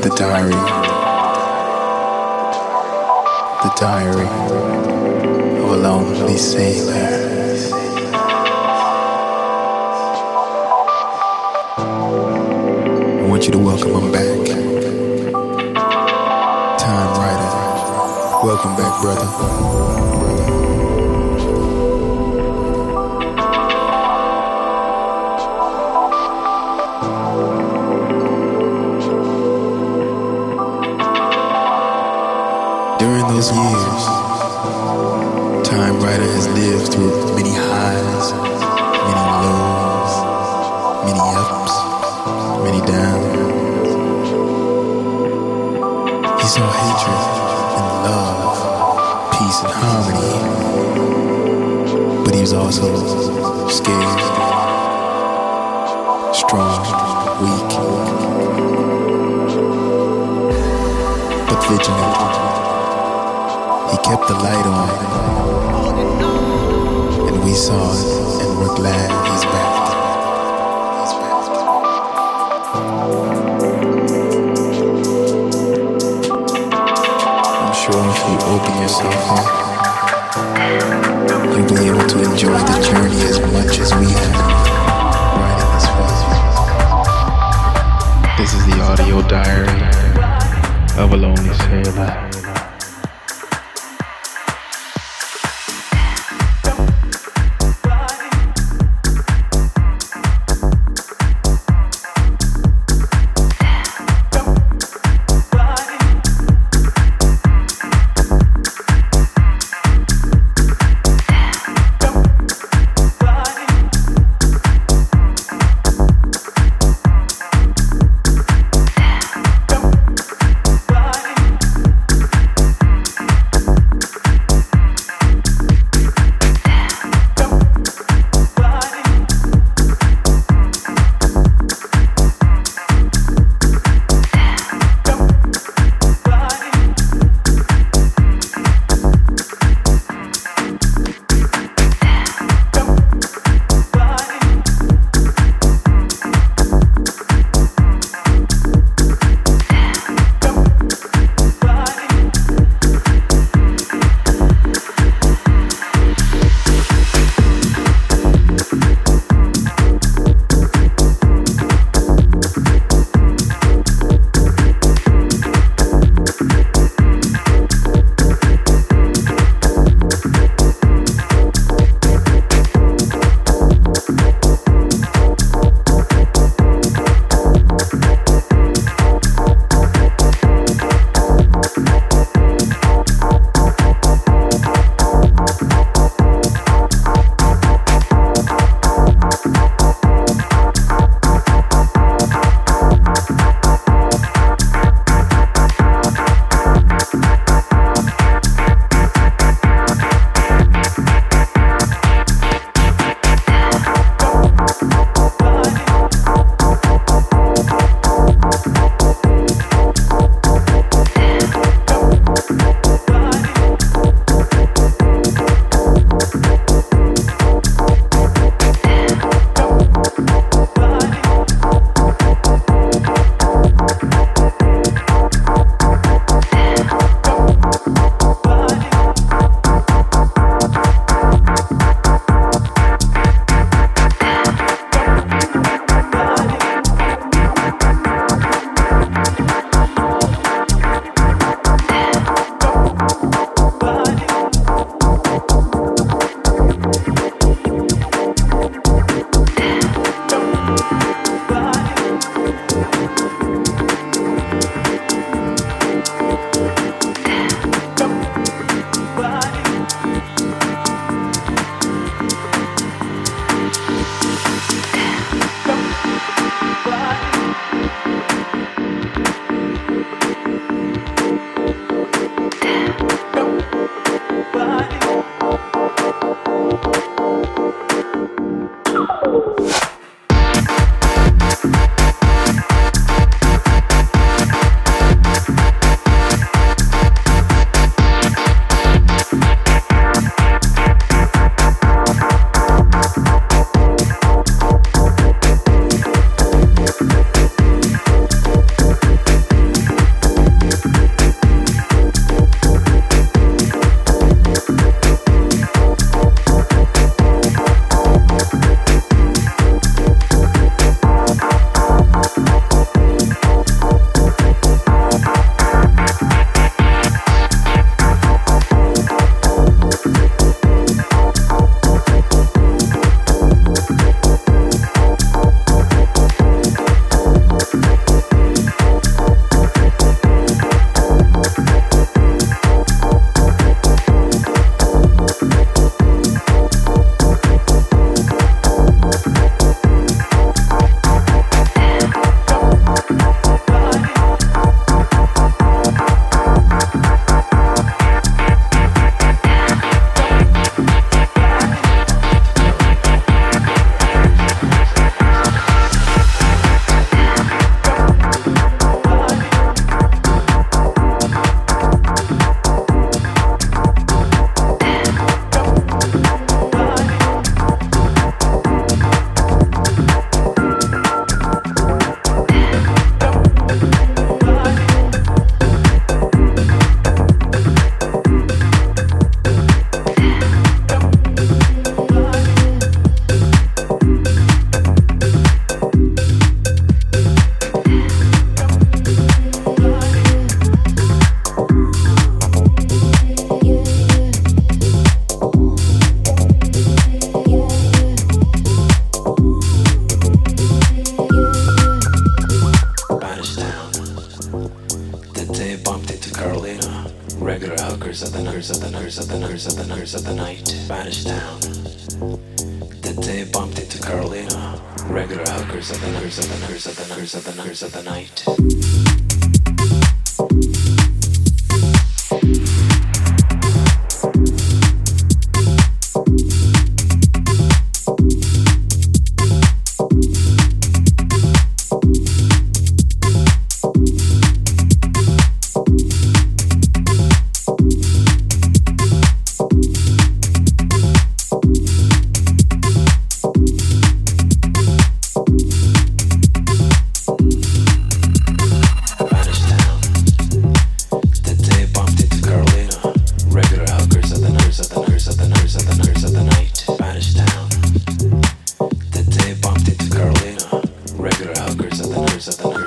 The diary. The diary of a lonely sailor. I want you to welcome him back. Timewriter. Welcome back, brother. Be able to enjoy the journey as much as we have riding this. This is the audio diary of a lonely sailor.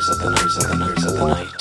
of the night, of the night, of the night.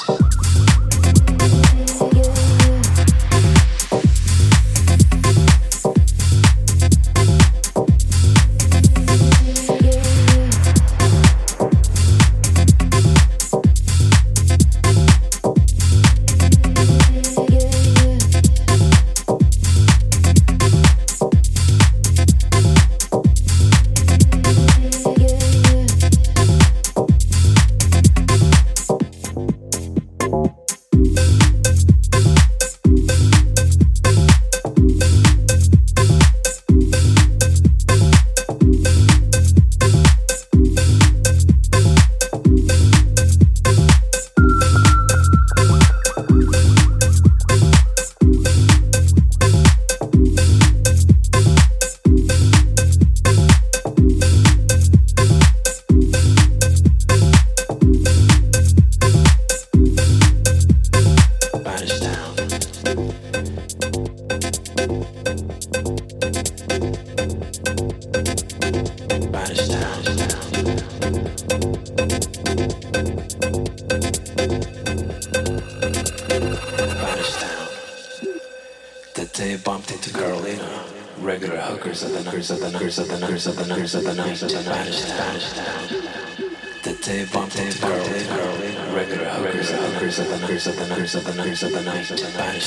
of the night, of the night.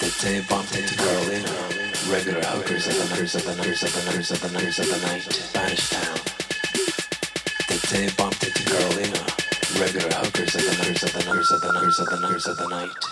The day bumped into girly, regular hookers of the of the nights of the nights of the nights of the night, Spanish town. The day bumped into girly, regular hookers of the of the nights of the nights of the nights of the night.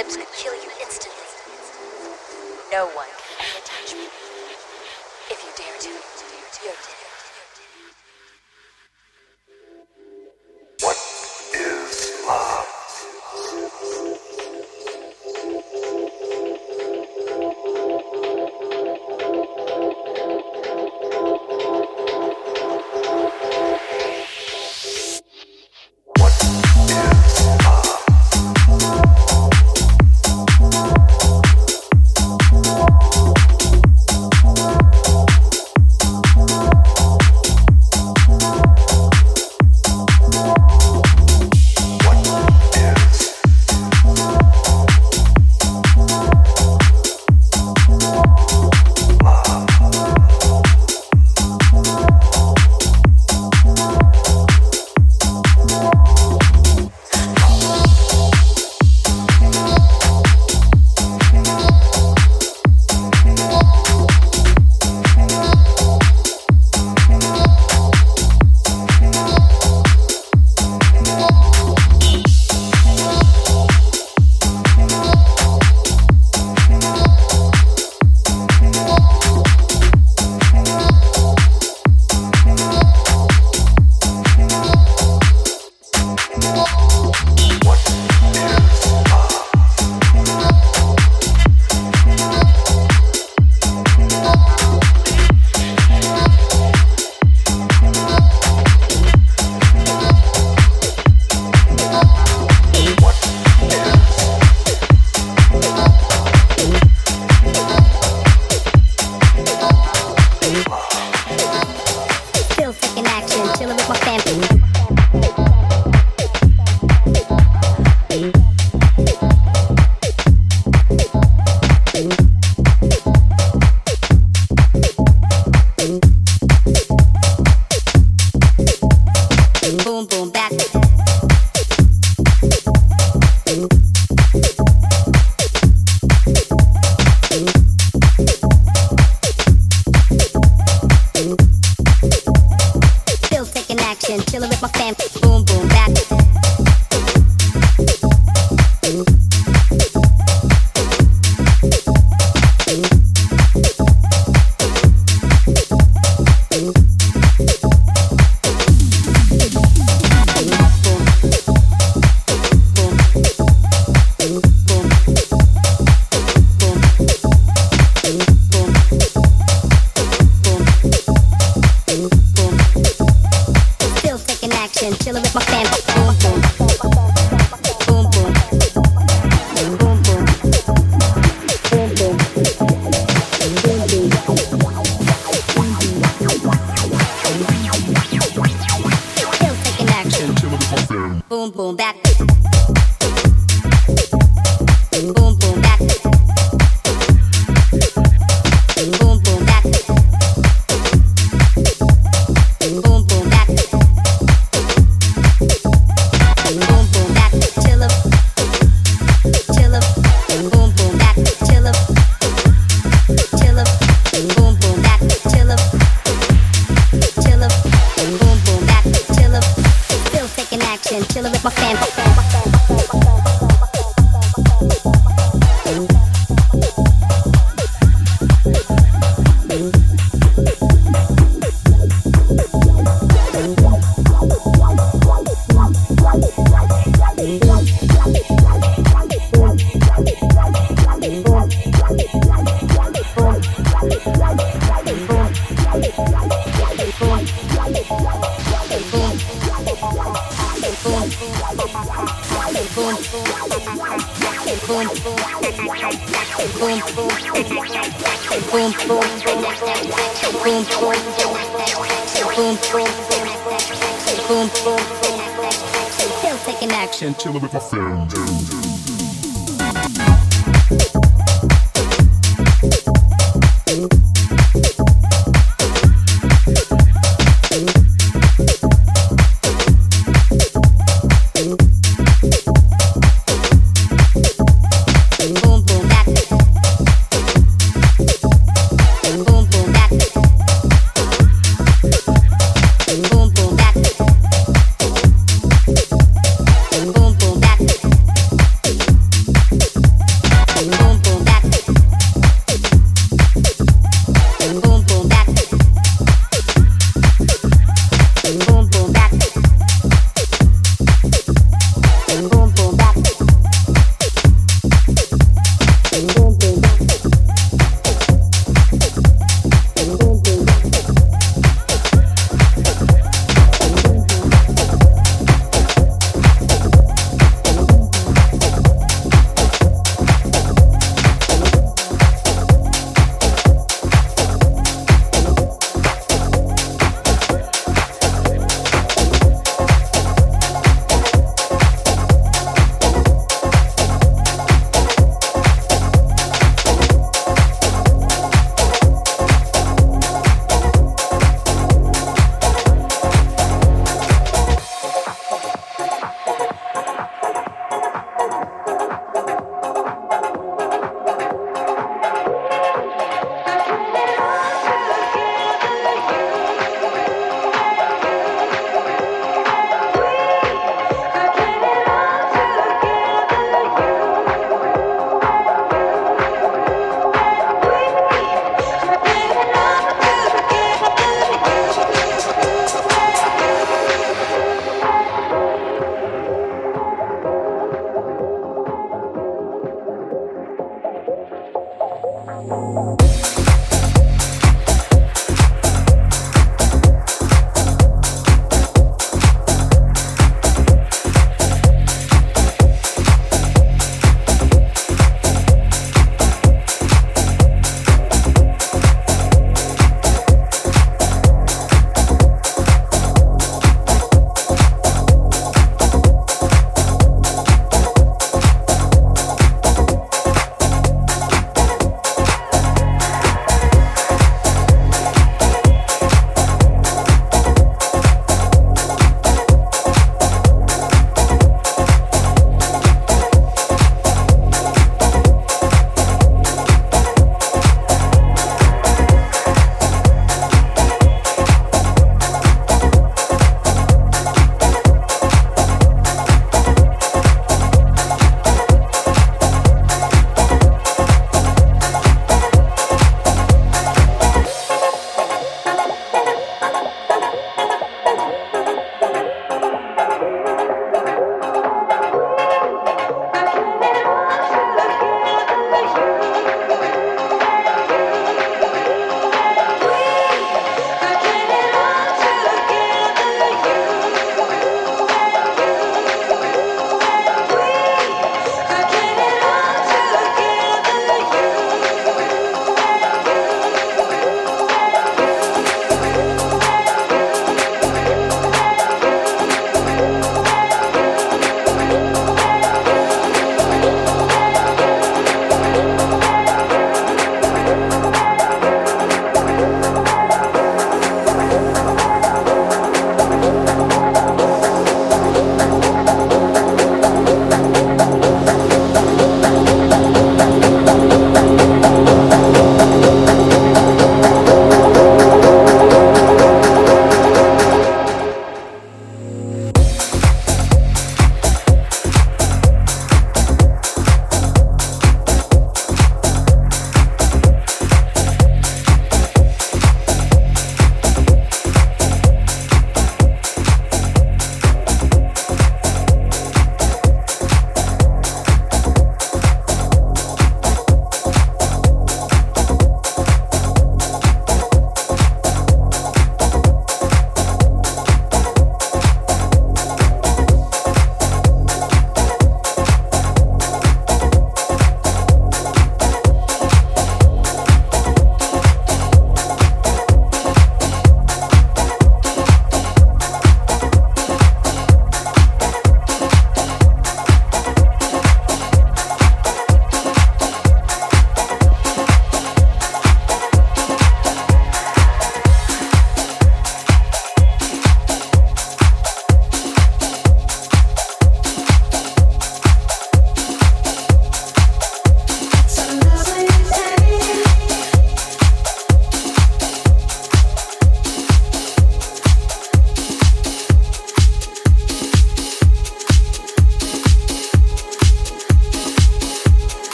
lips could kill you.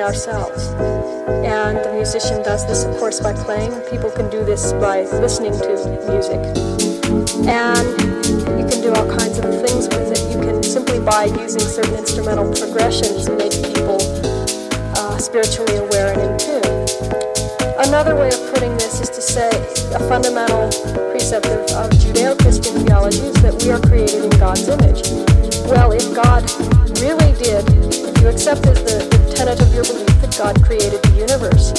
Ourselves. And the musician does this, of course, by playing. People can do this by listening to music. And you can do all kinds of things with it. You can simply by using certain instrumental progressions make people uh, spiritually aware and in tune. Another way of putting this is to say a fundamental precept of, of Judeo-Christian theology is that we are created in God's image. Well, if God really did, if you accept as the tenet of your belief that God created the universe,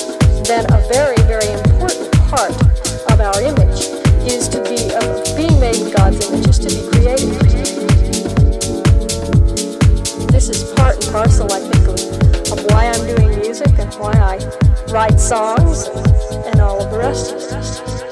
then a very, very important part of our image is to be, of being made in God's image, is to be created. This is part and parcel, I think, of, of why I'm doing music and why I write songs and all of the rest.